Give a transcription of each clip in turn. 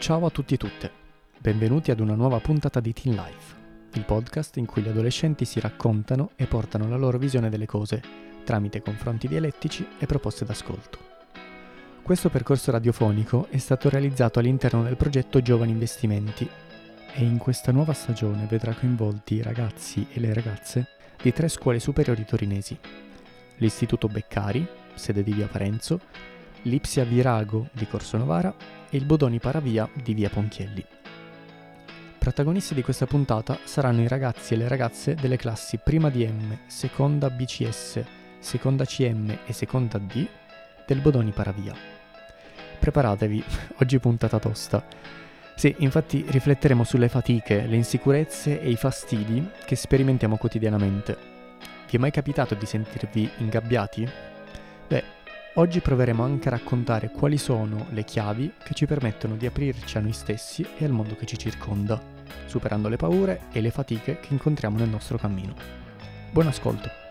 Ciao a tutti e tutte, benvenuti ad una nuova puntata di Teen Life, il podcast in cui gli adolescenti si raccontano e portano la loro visione delle cose tramite confronti dialettici e proposte d'ascolto. Questo percorso radiofonico è stato realizzato all'interno del progetto Giovani Investimenti e in questa nuova stagione vedrà coinvolti i ragazzi e le ragazze di tre scuole superiori torinesi, l'Istituto Beccari, sede di Via Parenzo, l'Ipsia Virago di Corso Novara e il Bodoni Paravia di Via Ponchielli. Protagonisti di questa puntata saranno i ragazzi e le ragazze delle classi prima DM, seconda BCS, seconda CM e seconda D del Bodoni Paravia. Preparatevi, oggi puntata tosta. Sì, infatti rifletteremo sulle fatiche, le insicurezze e i fastidi che sperimentiamo quotidianamente. Vi è mai capitato di sentirvi ingabbiati? Beh, oggi proveremo anche a raccontare quali sono le chiavi che ci permettono di aprirci a noi stessi e al mondo che ci circonda, superando le paure e le fatiche che incontriamo nel nostro cammino. Buon ascolto!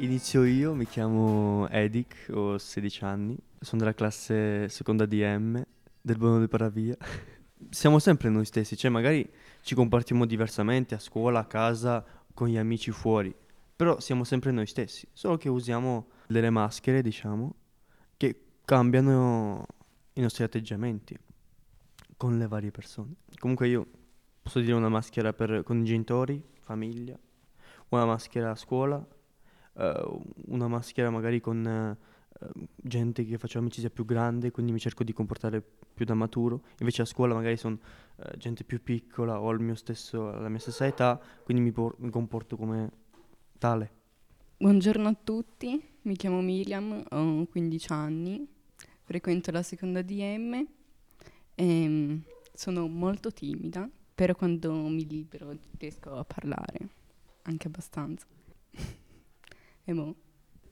Inizio io, mi chiamo Edic, ho 16 anni, sono della classe seconda DM del Bono di Paravia. Siamo sempre noi stessi, cioè magari ci comportiamo diversamente a scuola, a casa, con gli amici fuori, però siamo sempre noi stessi, solo che usiamo delle maschere, diciamo, che cambiano i nostri atteggiamenti con le varie persone. Comunque io posso dire una maschera per, con i genitori, famiglia, una maschera a scuola, una maschera magari con eh, gente che faccio amicizia più grande, quindi mi cerco di comportare più da maturo. Invece a scuola magari sono eh, gente più piccola o mio stesso, la mia stessa età, quindi mi, por- mi comporto come tale. Buongiorno a tutti, mi chiamo Miriam, ho 15 anni, frequento la seconda DM e mm, sono molto timida, però quando mi libero riesco a parlare, anche abbastanza. E mo,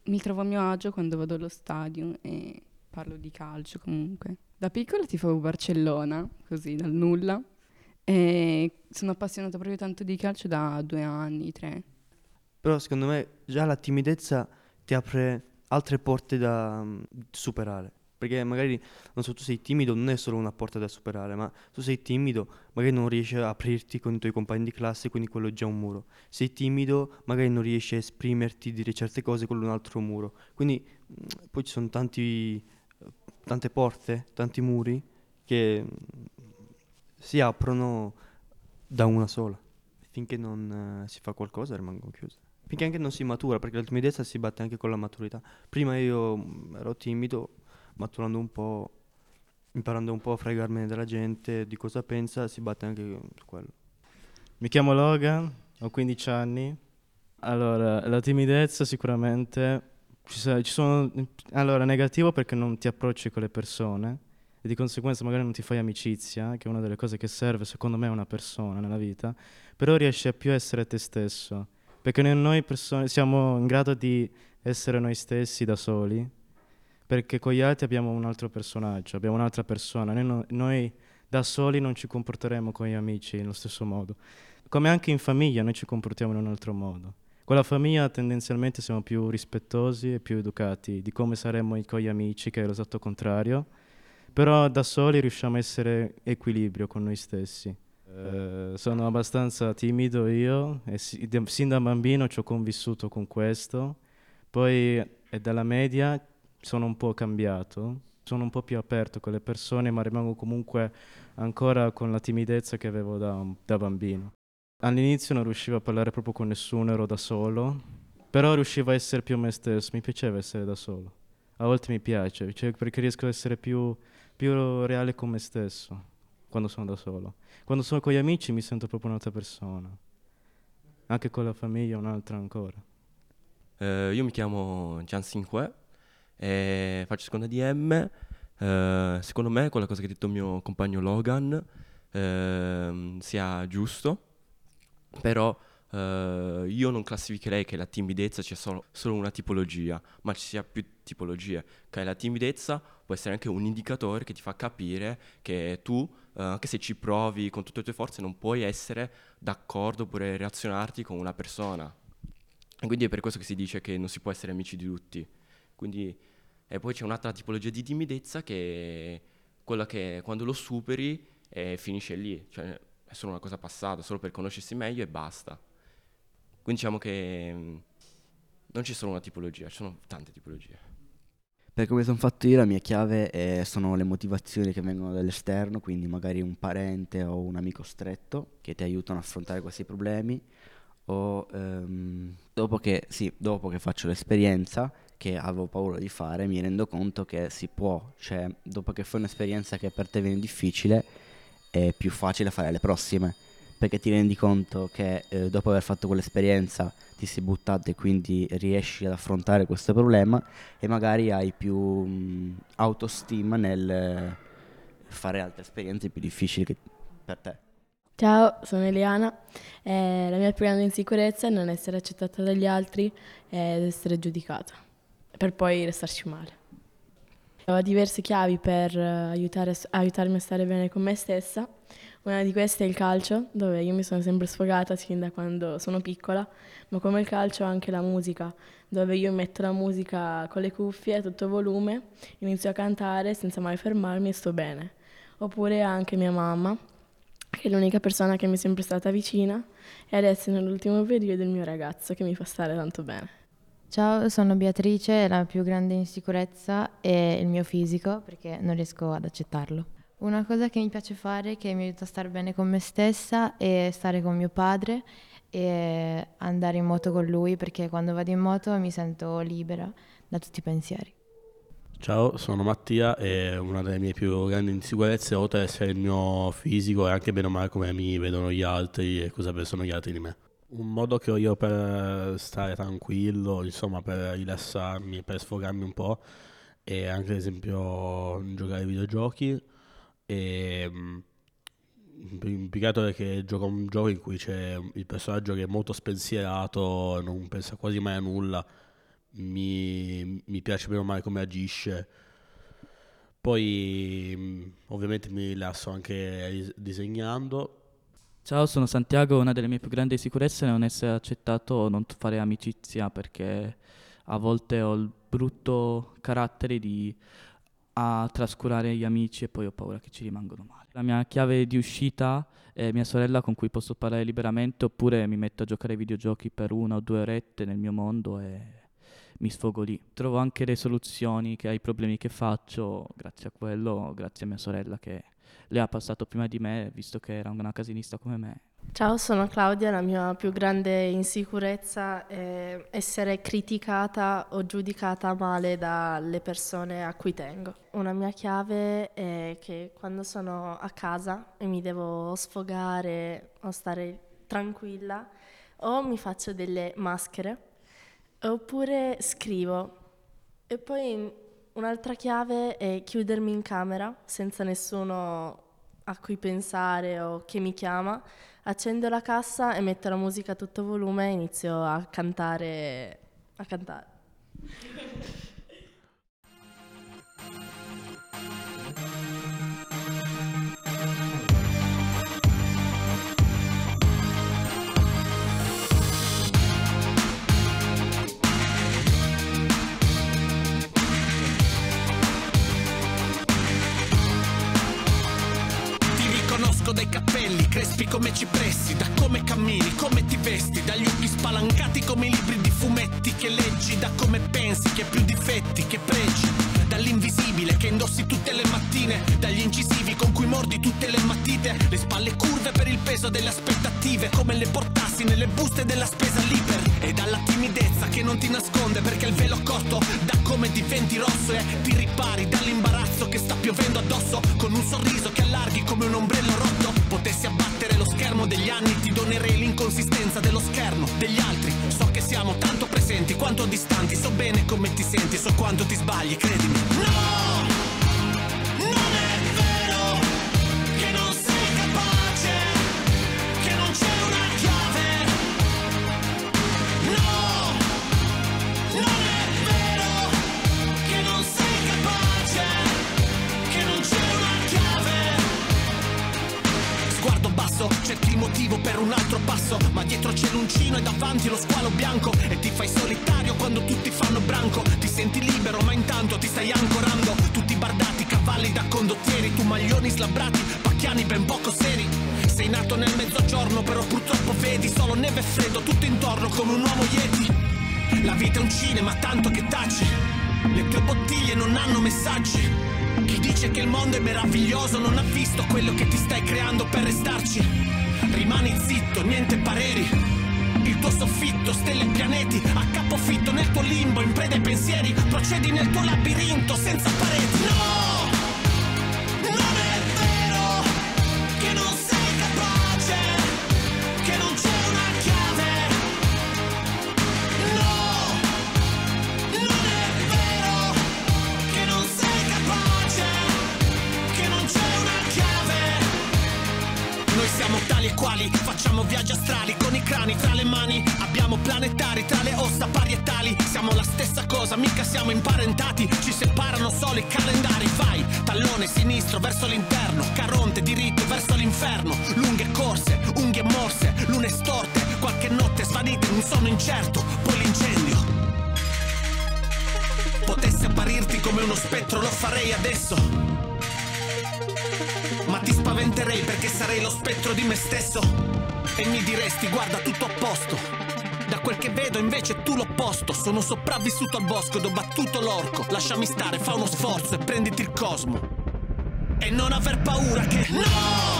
mi trovo a mio agio quando vado allo stadio e parlo di calcio comunque. Da piccola tifavo Barcellona, così dal nulla, e sono appassionata proprio tanto di calcio da due anni, tre. Però secondo me già la timidezza ti apre altre porte da mm, superare. Perché magari, non so, tu sei timido, non è solo una porta da superare, ma tu sei timido, magari non riesci a aprirti con i tuoi compagni di classe, quindi quello è già un muro. Sei timido, magari non riesci a esprimerti, dire certe cose, è un altro muro. Quindi mm, poi ci sono tanti, tante porte, tanti muri che mm, si aprono da una sola. Finché non eh, si fa qualcosa rimangono chiuse. Finché anche non si matura, perché la timidezza si batte anche con la maturità. Prima io mm, ero timido, maturando un po', imparando un po' a fregarmene della gente, di cosa pensa, si batte anche su quello. Mi chiamo Logan, ho 15 anni. Allora, la timidezza sicuramente ci, sono allora negativo perché non ti approcci con le persone e di conseguenza magari non ti fai amicizia, che è una delle cose che serve secondo me a una persona nella vita, però riesci a più essere te stesso, perché noi persone siamo in grado di essere noi stessi da soli, perché con gli altri abbiamo un altro personaggio, abbiamo un'altra persona, noi, no- noi da soli non ci comporteremo con gli amici nello stesso modo, come anche in famiglia noi ci comportiamo in un altro modo. Con la famiglia tendenzialmente siamo più rispettosi e più educati di come saremmo con gli amici, che è l'esatto contrario, però da soli riusciamo a essere equilibrio con noi stessi. Eh, sono abbastanza timido io e si- de- sin da bambino ci ho convissuto con questo, poi è dalla media sono un po' cambiato, sono un po' più aperto con le persone, ma rimango comunque ancora con la timidezza che avevo da, da bambino. All'inizio non riuscivo a parlare proprio con nessuno, ero da solo, però riuscivo a essere più me stesso, mi piaceva essere da solo. A volte mi piace, cioè perché riesco ad essere più, più reale con me stesso quando sono da solo. Quando sono con gli amici mi sento proprio un'altra persona. Anche con la famiglia un'altra ancora. Eh, io mi chiamo Gian Sinque e faccio seconda DM. Eh, secondo me quella cosa che ha detto mio compagno Logan ehm, sia giusto però eh, io non classificherei che la timidezza sia solo, solo una tipologia, ma ci sia più tipologie, che la timidezza può essere anche un indicatore che ti fa capire che tu, eh, anche se ci provi con tutte le tue forze, non puoi essere d'accordo oppure relazionarti con una persona. E quindi è per questo che si dice che non si può essere amici di tutti. Quindi, e poi c'è un'altra tipologia di timidezza che è quella che quando lo superi eh, finisce lì, cioè è solo una cosa passata, solo per conoscersi meglio e basta. Quindi diciamo che mm, non c'è solo una tipologia, ci sono tante tipologie. Per come sono fatto io, la mia chiave è- sono le motivazioni che vengono dall'esterno, quindi magari un parente o un amico stretto che ti aiutano a affrontare questi problemi, o ehm, dopo che, sì, dopo che faccio l'esperienza che avevo paura di fare, mi rendo conto che si può, cioè dopo che fai un'esperienza che per te viene difficile, è più facile fare le prossime, perché ti rendi conto che eh, dopo aver fatto quell'esperienza ti sei buttato e quindi riesci ad affrontare questo problema e magari hai più mh, autostima nel eh, fare altre esperienze più difficili per te. Ciao, sono Eliana. Eh, la mia più grande insicurezza è non essere accettata dagli altri ed essere giudicata, per poi restarci male. Ho diverse chiavi per eh, aiutare- aiutarmi a stare bene con me stessa. Una di queste è il calcio, dove io mi sono sempre sfogata sin da quando sono piccola, ma come il calcio anche la musica, dove io metto la musica con le cuffie a tutto volume, inizio a cantare senza mai fermarmi e sto bene. Oppure anche mia mamma, che è l'unica persona che mi è sempre stata vicina e adesso nell'ultimo periodo il mio ragazzo che mi fa stare tanto bene. Ciao, sono Beatrice e la più grande insicurezza è il mio fisico perché non riesco ad accettarlo. Una cosa che mi piace fare, che mi aiuta a stare bene con me stessa, è stare con mio padre e andare in moto con lui perché quando vado in moto mi sento libera da tutti i pensieri. Ciao, sono Mattia e una delle mie più grandi insicurezze, oltre ad essere il mio fisico, è anche bene o male come mi vedono gli altri e cosa pensano gli altri di me. Un modo che ho io per stare tranquillo, insomma, per rilassarmi, per sfogarmi un po', è anche ad esempio giocare ai videogiochi e mm, più che altro perché gioco un gioco in cui c'è il personaggio che è molto spensierato, non pensa quasi mai a nulla mi, mi piace bene o male come agisce. Poi mh, ovviamente mi rilasso anche disegnando. Ciao, sono Santiago. Una delle mie più grandi sicurezze è non essere accettato o non fare amicizia perché a volte ho il brutto carattere di a trascurare gli amici e poi ho paura che ci rimangono male. La mia chiave di uscita è mia sorella con cui posso parlare liberamente oppure mi metto a giocare ai videogiochi per una o due orette nel mio mondo e mi sfogo lì. Trovo anche le soluzioni che ai problemi che faccio grazie a quello, grazie a mia sorella che le ha passato prima di me, visto che era una casinista come me. Ciao, sono Claudia, la mia più grande insicurezza è essere criticata o giudicata male dalle persone a cui tengo. Una mia chiave è che quando sono a casa e mi devo sfogare o stare tranquilla, o mi faccio delle maschere, oppure scrivo. E poi un'altra chiave è chiudermi in camera senza nessuno a cui pensare o che mi chiama, accendo la cassa e metto la musica a tutto volume e inizio a cantare. A cantare. Da come pensi che più difetti che pregi, dall'invisibile che indossi tutte le mattine, dagli incisivi con cui mordi tutte le matite, le spalle curve per il peso delle aspettative, come le portassi nelle buste della spesa libera, e dalla timidezza che non ti nasconde perché il velo corto da come diventi rosso e ti ripari dall'imbarazzo che sta piovendo addosso. Con un sorriso che allarghi come un ombrello rotto. Potessi abbattere lo schermo degli anni ti donerei l'inconsistenza dello schermo degli altri. So quanto distanti so bene come ti senti so quanto ti sbagli credimi. No motivo per un altro passo. Ma dietro c'è l'uncino e davanti lo squalo bianco. E ti fai solitario quando tutti fanno branco. Ti senti libero ma intanto ti stai ancorando. Tutti bardati, cavalli da condottieri. Tu maglioni slabrati, pacchiani ben poco seri. Sei nato nel mezzogiorno però purtroppo vedi Solo neve e freddo. Tutto intorno come un uomo yeti. La vita è un cinema tanto che taci. Le tue bottiglie non hanno messaggi chi dice che il mondo è meraviglioso non ha visto quello che ti stai creando per restarci. Rimani zitto, niente pareri. Il tuo soffitto, stelle e pianeti, a capofitto nel tuo limbo, in preda ai pensieri, procedi nel tuo labirinto senza pareti. No! Planetari tra le ossa parietali. Siamo la stessa cosa, mica siamo imparentati. Ci separano solo i calendari. Vai, tallone sinistro verso l'interno. Caronte diritto verso l'inferno. Lunghe corse, unghie morse, lune storte. Qualche notte svanite in un sonno incerto. Poi l'incendio. Potessi apparirti come uno spettro, lo farei adesso. Ma ti spaventerei perché sarei lo spettro di me stesso. E mi diresti, guarda, tutto a posto. Da quel che vedo invece tu l'opposto. Sono sopravvissuto al bosco ed ho battuto l'orco. Lasciami stare, fa uno sforzo e prenditi il cosmo. E non aver paura che. No!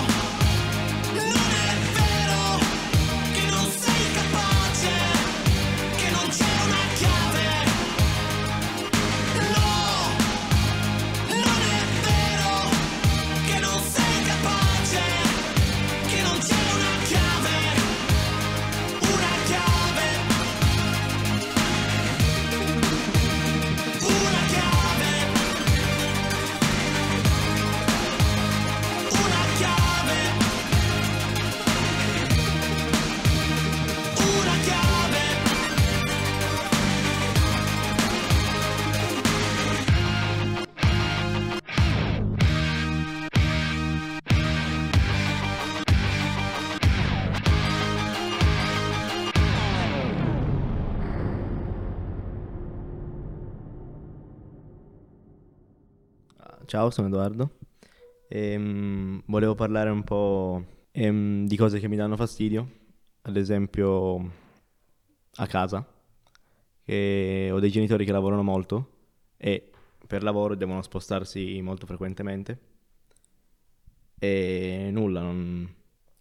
Ciao, sono Edoardo. Ehm, volevo parlare un po' ehm, di cose che mi danno fastidio, ad esempio a casa, che ho dei genitori che lavorano molto e per lavoro devono spostarsi molto frequentemente. E nulla, non...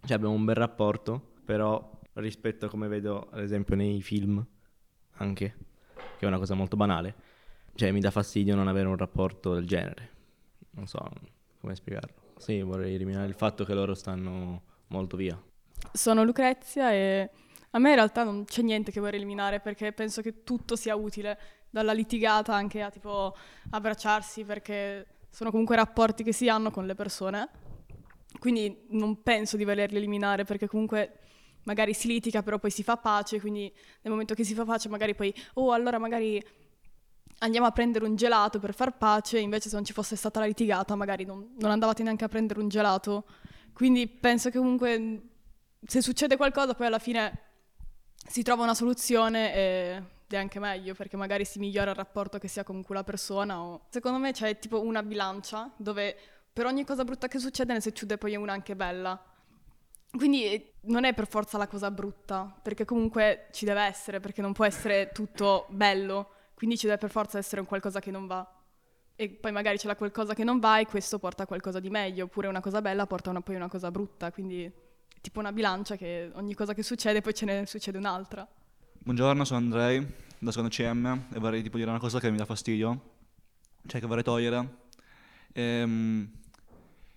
cioè abbiamo un bel rapporto, però rispetto a come vedo ad esempio nei film anche, che è una cosa molto banale, cioè mi dà fastidio non avere un rapporto del genere non so come spiegarlo. Sì, vorrei eliminare il fatto che loro stanno molto via. Sono Lucrezia e a me in realtà non c'è niente che vorrei eliminare perché penso che tutto sia utile, dalla litigata anche a tipo abbracciarsi perché sono comunque rapporti che si hanno con le persone. Quindi non penso di volerli eliminare perché comunque magari si litiga però poi si fa pace, quindi nel momento che si fa pace magari poi, oh allora magari andiamo a prendere un gelato per far pace, invece se non ci fosse stata la litigata magari non, non andavate neanche a prendere un gelato. Quindi penso che comunque se succede qualcosa poi alla fine si trova una soluzione e- ed è anche meglio perché magari si migliora il rapporto che si ha con quella persona. o- Secondo me c'è tipo una bilancia dove per ogni cosa brutta che succede ne succede poi una anche bella. Quindi eh, non è per forza la cosa brutta, perché comunque ci deve essere, perché non può essere tutto bello, quindi ci deve per forza essere un qualcosa che non va. E poi magari c'è la qualcosa che non va e questo porta a qualcosa di meglio, oppure una cosa bella porta una, poi una cosa brutta, quindi è tipo una bilancia che ogni cosa che succede poi ce ne succede un'altra. Buongiorno, sono Andrei, da secondo CM e vorrei tipo dire una cosa che mi dà fastidio, cioè che vorrei togliere. Ehm,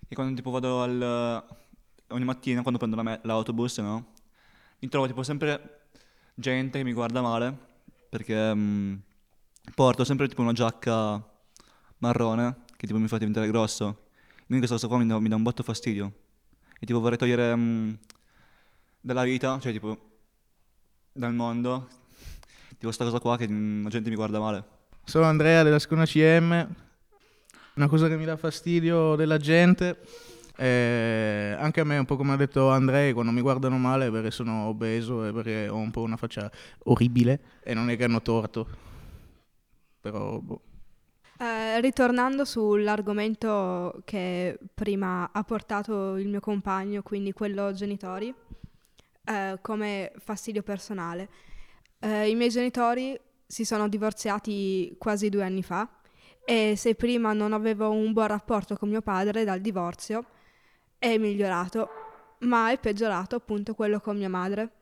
che quando tipo vado al... ogni mattina quando prendo la me- l'autobus, no? Mi trovo tipo sempre gente che mi guarda male perché mm, porto sempre tipo una giacca marrone che tipo mi fa diventare grosso. Quindi questa cosa qua mi dà, mi dà un botto fastidio. E tipo vorrei togliere mm, dalla vita, cioè tipo dal mondo, tipo sta cosa qua che mm, la gente mi guarda male. Sono Andrea della seconda CM. Una cosa che mi dà fastidio della gente Eh, anche a me, un po' come ha detto Andrei, quando mi guardano male perché sono obeso e perché ho un po' una faccia orribile e non è che hanno torto. Però, boh. Eh, ritornando sull'argomento che prima ha portato il mio compagno, quindi quello genitori, eh, come fastidio personale. Eh, I miei genitori si sono divorziati quasi due anni fa e se prima non avevo un buon rapporto con mio padre dal divorzio, è migliorato, ma è peggiorato appunto quello con mia madre.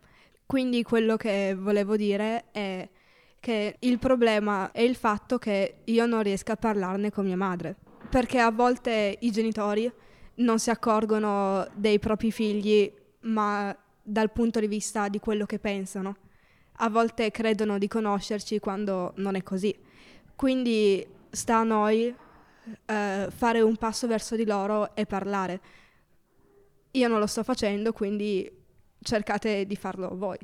Quindi quello che volevo dire è che il problema è il fatto che io non riesco a parlarne con mia madre, perché a volte i genitori non si accorgono dei propri figli, ma dal punto di vista di quello che pensano. A volte credono di conoscerci quando non è così. Quindi sta a noi eh, fare un passo verso di loro e parlare. Io non lo sto facendo, quindi cercate di farlo voi.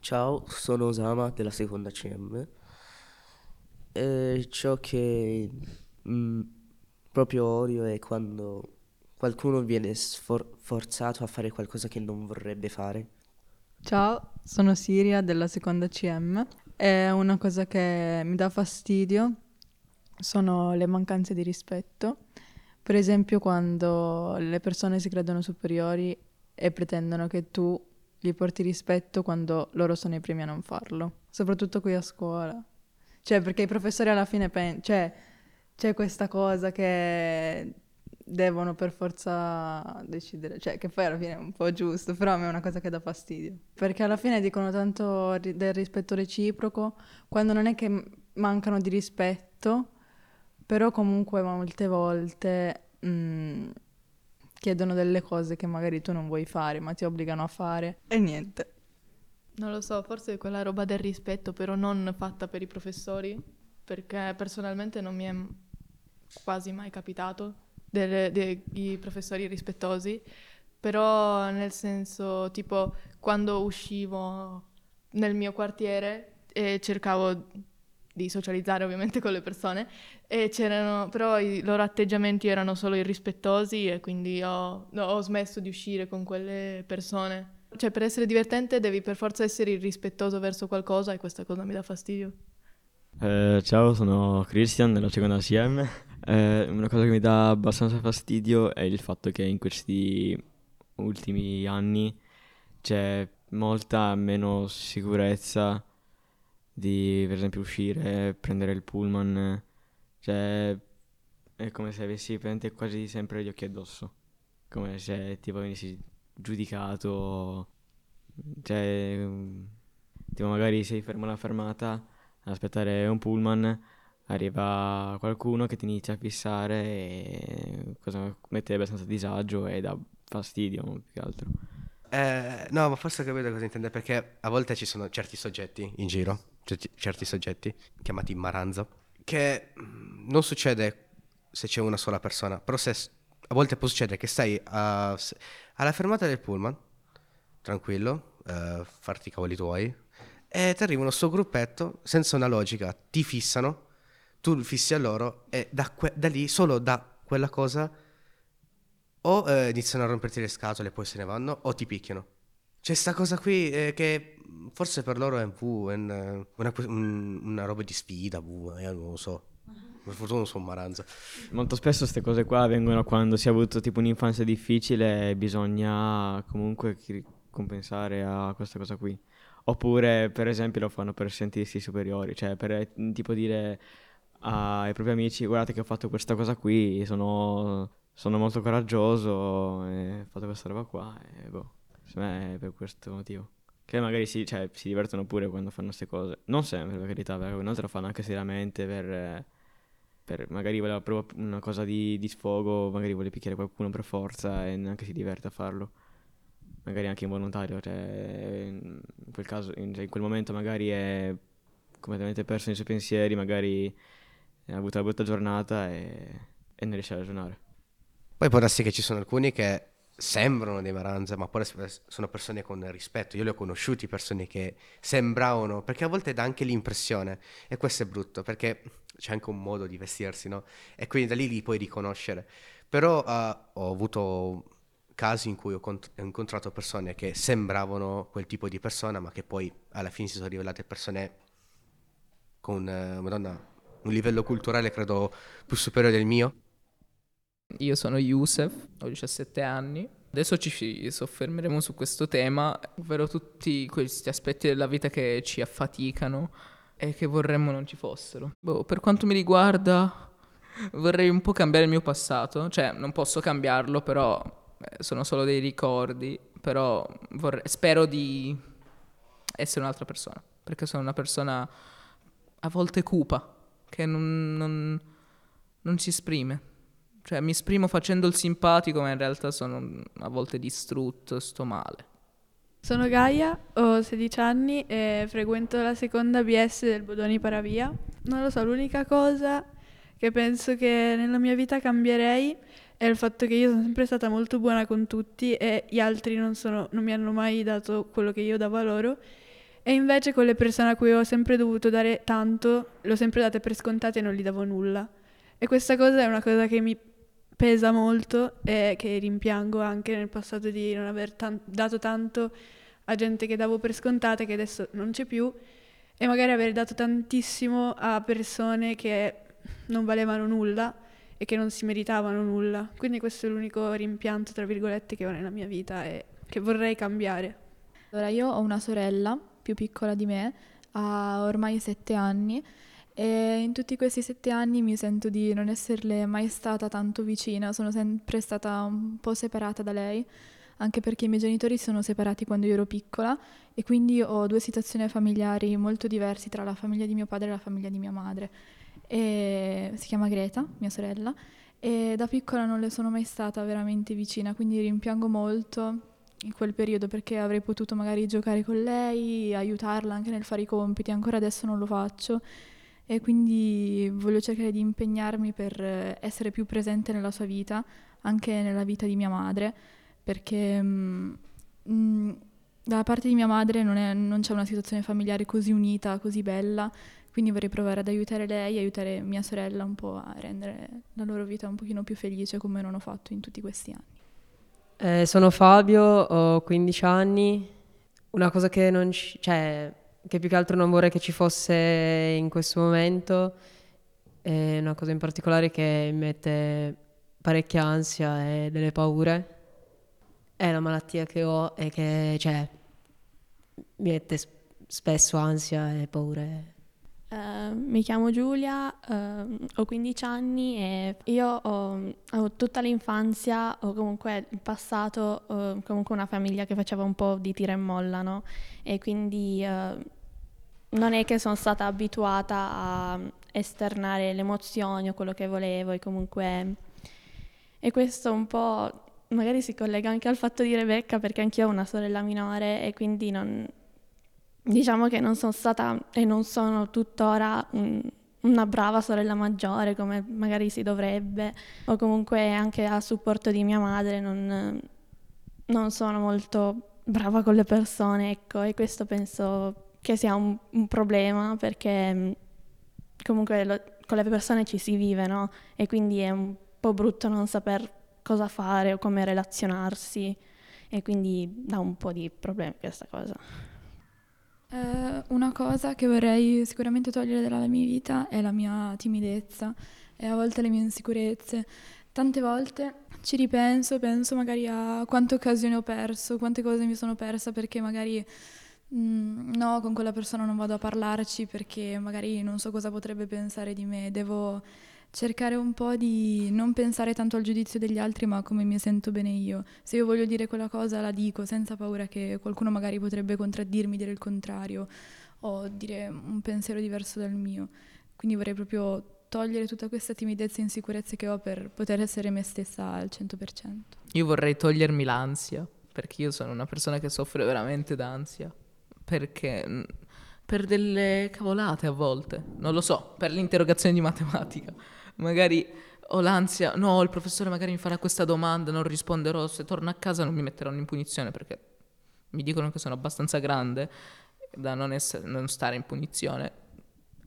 Ciao, sono Osama della seconda CM. E ciò che mm, proprio odio è quando qualcuno viene sfor- forzato a fare qualcosa che non vorrebbe fare. Ciao, sono Siria della seconda CM. È una cosa che mi dà fastidio sono le mancanze di rispetto. Per esempio quando le persone si credono superiori e pretendono che tu gli porti rispetto quando loro sono i primi a non farlo, soprattutto qui a scuola. Cioè, perché i professori alla fine pensano, cioè, c'è questa cosa che devono per forza decidere, cioè che poi alla fine è un po' giusto, però a me è una cosa che dà fastidio, perché alla fine dicono tanto ri- del rispetto reciproco, quando non è che mancano di rispetto, però comunque molte volte mm, chiedono delle cose che magari tu non vuoi fare, ma ti obbligano a fare e niente. Non lo so, forse quella roba del rispetto, però non fatta per i professori, perché personalmente non mi è quasi mai capitato delle- dei professori rispettosi, però nel senso, tipo, quando uscivo nel mio quartiere e cercavo di socializzare ovviamente con le persone e c'erano però i loro atteggiamenti erano solo irrispettosi e quindi ho, ho smesso di uscire con quelle persone. Cioè per essere divertente devi per forza essere irrispettoso verso qualcosa e questa cosa mi dà fastidio. Eh, ciao, sono Christian della seconda CM. Eh, una cosa che mi dà abbastanza fastidio è il fatto che in questi ultimi anni c'è molta meno sicurezza di per esempio uscire, prendere il pullman, cioè è come se avessi praticamente quasi sempre gli occhi addosso, come se tipo venissi giudicato, cioè tipo magari sei fermo alla fermata ad aspettare un pullman, arriva qualcuno che ti inizia a fissare e cosa mette abbastanza disagio e dà fastidio più che altro. Eh, no, ma forse ho capito cosa intende perché a volte ci sono certi soggetti in giro, certi, certi soggetti chiamati maranza, che mm, non succede se c'è una sola persona, però se, a volte può succedere che stai a- alla fermata del pullman, tranquillo, eh, farti i cavoli tuoi, e ti arrivano sto gruppetto senza una logica, ti fissano, tu fissi a loro e da, que- da lì, solo da quella cosa, o eh, iniziano a romperti le scatole e poi se ne vanno, o ti picchiano. C'è sta cosa qui eh, che forse per loro è un po' un- una, un- una roba di sfida, boh, io non lo so. Per fortuna non sono maranza. Molto spesso queste cose qua avvengono quando si è avuto tipo un'infanzia difficile e bisogna comunque compensare a questa cosa qui. Oppure, per esempio, lo fanno per sentirsi superiori, cioè per tipo dire ai propri amici guardate che ho fatto questa cosa qui, sono, sono molto coraggioso e ho fatto questa roba qua e boh, secondo me è per questo motivo. Che magari si, cioè, si divertono pure quando fanno queste cose. Non sempre, per carità, perché inoltre lo fanno anche seriamente per, per magari voleva proprio una cosa di, di sfogo, magari vuole picchiare qualcuno per forza e neanche si diverte a farlo. Magari anche involontario, cioè in quel caso, in, cioè, in quel momento magari è completamente perso nei suoi pensieri, magari ha avuto una brutta giornata e, e non riesce a ragionare. Poi può darsi che ci sono alcuni che sembrano dei maranza, ma poi sono persone con rispetto. Io le ho conosciuti persone che sembravano, perché a volte dà anche l'impressione, e questo è brutto, perché c'è anche un modo di vestirsi, no? E quindi da lì li puoi riconoscere. Però uh, ho avuto casi in cui ho, cont- ho, incontrato persone che sembravano quel tipo di persona, ma che poi alla fine si sono rivelate persone con, uh, madonna, un livello culturale credo più superiore del mio. Io sono Youssef, ho 17 anni. Adesso ci soffermeremo su questo tema, ovvero tutti questi aspetti della vita che ci affaticano e che vorremmo non ci fossero. Boh, per quanto mi riguarda, vorrei un po' cambiare il mio passato, cioè non posso cambiarlo, però eh, sono solo dei ricordi, però vorrei, spero di essere un'altra persona, perché sono una persona a volte cupa, che non, non, non si esprime. Cioè mi esprimo facendo il simpatico, ma in realtà sono a volte distrutto, sto male. Sono Gaia, ho 16 anni e frequento la seconda BS del Bodoni Paravia. Non lo so, l'unica cosa che penso che nella mia vita cambierei è il fatto che io sono sempre stata molto buona con tutti e gli altri non, sono, non mi hanno mai dato quello che io davo a loro. E invece con le persone a cui ho sempre dovuto dare tanto, le ho sempre date per scontate e non gli davo nulla. E questa cosa è una cosa che mi pesa molto e che rimpiango anche nel passato di non aver tan- dato tanto a gente che davo per scontate che adesso non c'è più e magari aver dato tantissimo a persone che non valevano nulla e che non si meritavano nulla. Quindi questo è l'unico rimpianto, tra virgolette, che ho nella mia vita e che vorrei cambiare. Allora, io ho una sorella più piccola di me, ha ormai sette anni e in tutti questi sette anni mi sento di non esserle mai stata tanto vicina, sono sempre stata un po' separata da lei, anche perché i miei genitori sono separati quando io ero piccola e quindi ho due situazioni familiari molto diverse tra la famiglia di mio padre e la famiglia di mia madre. E si chiama Greta, mia sorella, e da piccola non le sono mai stata veramente vicina, quindi rimpiango molto in quel periodo perché avrei potuto magari giocare con lei, aiutarla anche nel fare i compiti, ancora adesso non lo faccio e quindi voglio cercare di impegnarmi per eh, essere più presente nella sua vita, anche nella vita di mia madre, perché mh, mm, mh, dalla parte di mia madre non, è, non, c'è una situazione familiare così unita, così bella, quindi vorrei provare ad aiutare lei, aiutare mia sorella un po' a rendere la loro vita un pochino più felice come non ho fatto in tutti questi anni. Eh, sono Fabio, ho 15 anni. Una cosa che non ci, cioè, che più che altro non vorrei che ci fosse in questo momento, è una cosa in particolare che mi mette parecchia ansia e delle paure. È una malattia che ho e che cioè, mi mette spesso ansia e paure. Uh, mi chiamo Giulia, uh, ho 15 anni e io ho, ho, tutta l'infanzia o comunque il passato, uh, comunque una famiglia che faceva un po' di tira e molla, no? E quindi non è che sono stata abituata a esternare le emozioni o quello che volevo e comunque... E questo un po' magari si collega anche al fatto di Rebecca perché anch'io ho una sorella minore e quindi non diciamo che non sono stata e non sono tuttora un, una brava sorella maggiore come magari si dovrebbe, o comunque anche a supporto di mia madre non, non sono molto brava con le persone, ecco, e questo penso che sia un, un problema perché comunque lo, con le persone ci si vive, no? E quindi è un po' brutto non saper cosa fare o come relazionarsi e quindi dà un po' di problemi questa cosa. Eh, una cosa che vorrei sicuramente togliere dalla mia vita è la mia timidezza e a volte le mie insicurezze. Tante volte ci ripenso, penso magari a quante occasioni ho perso, quante cose mi sono persa perché magari mh, mm, no, con quella persona non vado a parlarci perché magari non so cosa potrebbe pensare di me, devo cercare un po' di non pensare tanto al giudizio degli altri, ma come mi sento bene io. Se io voglio dire quella cosa la dico senza paura che qualcuno magari potrebbe contraddirmi, dire il contrario o dire un pensiero diverso dal mio. Quindi vorrei proprio togliere tutta questa timidezza e insicurezza che ho per poter essere me stessa al 100%. Io vorrei togliermi l'ansia, perché io sono una persona che soffre veramente d'ansia, perché per delle cavolate a volte, non lo so, per l'interrogazione di matematica magari ho l'ansia, no, il professore magari mi farà questa domanda, non risponderò, se torno a casa non mi metteranno in punizione perché mi dicono che sono abbastanza grande da non, essere, non stare in punizione.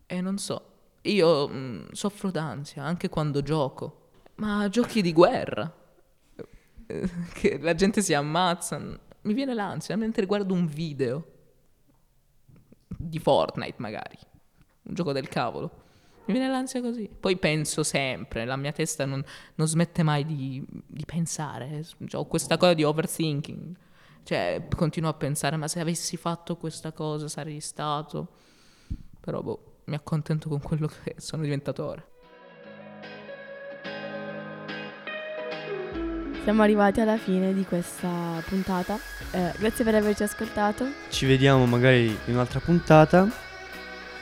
E non so, io mh, soffro d'ansia anche quando gioco, ma giochi di guerra, eh, che la gente si ammazza, mi viene l'ansia mentre guardo un video di Fortnite magari, un gioco del cavolo. Mi viene l'ansia così. Poi penso sempre, la mia testa non, non smette mai di, di pensare. Ho questa cosa di overthinking. Cioè, continuo a pensare, ma se avessi fatto questa cosa sarei stato... Però, boh, mi accontento con quello che sono diventato ora. Siamo arrivati alla fine di questa puntata. Eh, grazie per averci ascoltato. Ci vediamo magari in un'altra puntata.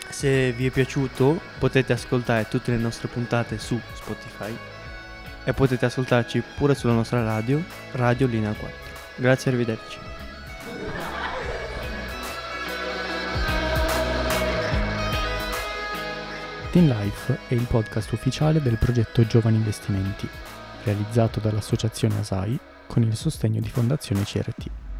Se vi è piaciuto potete ascoltare tutte le nostre puntate su Spotify e potete ascoltarci pure sulla nostra radio, Radio Linea 4. Grazie e arrivederci. Team Life è il podcast ufficiale del progetto Giovani Investimenti, realizzato dall'associazione ASAI con il sostegno di Fondazione CRT.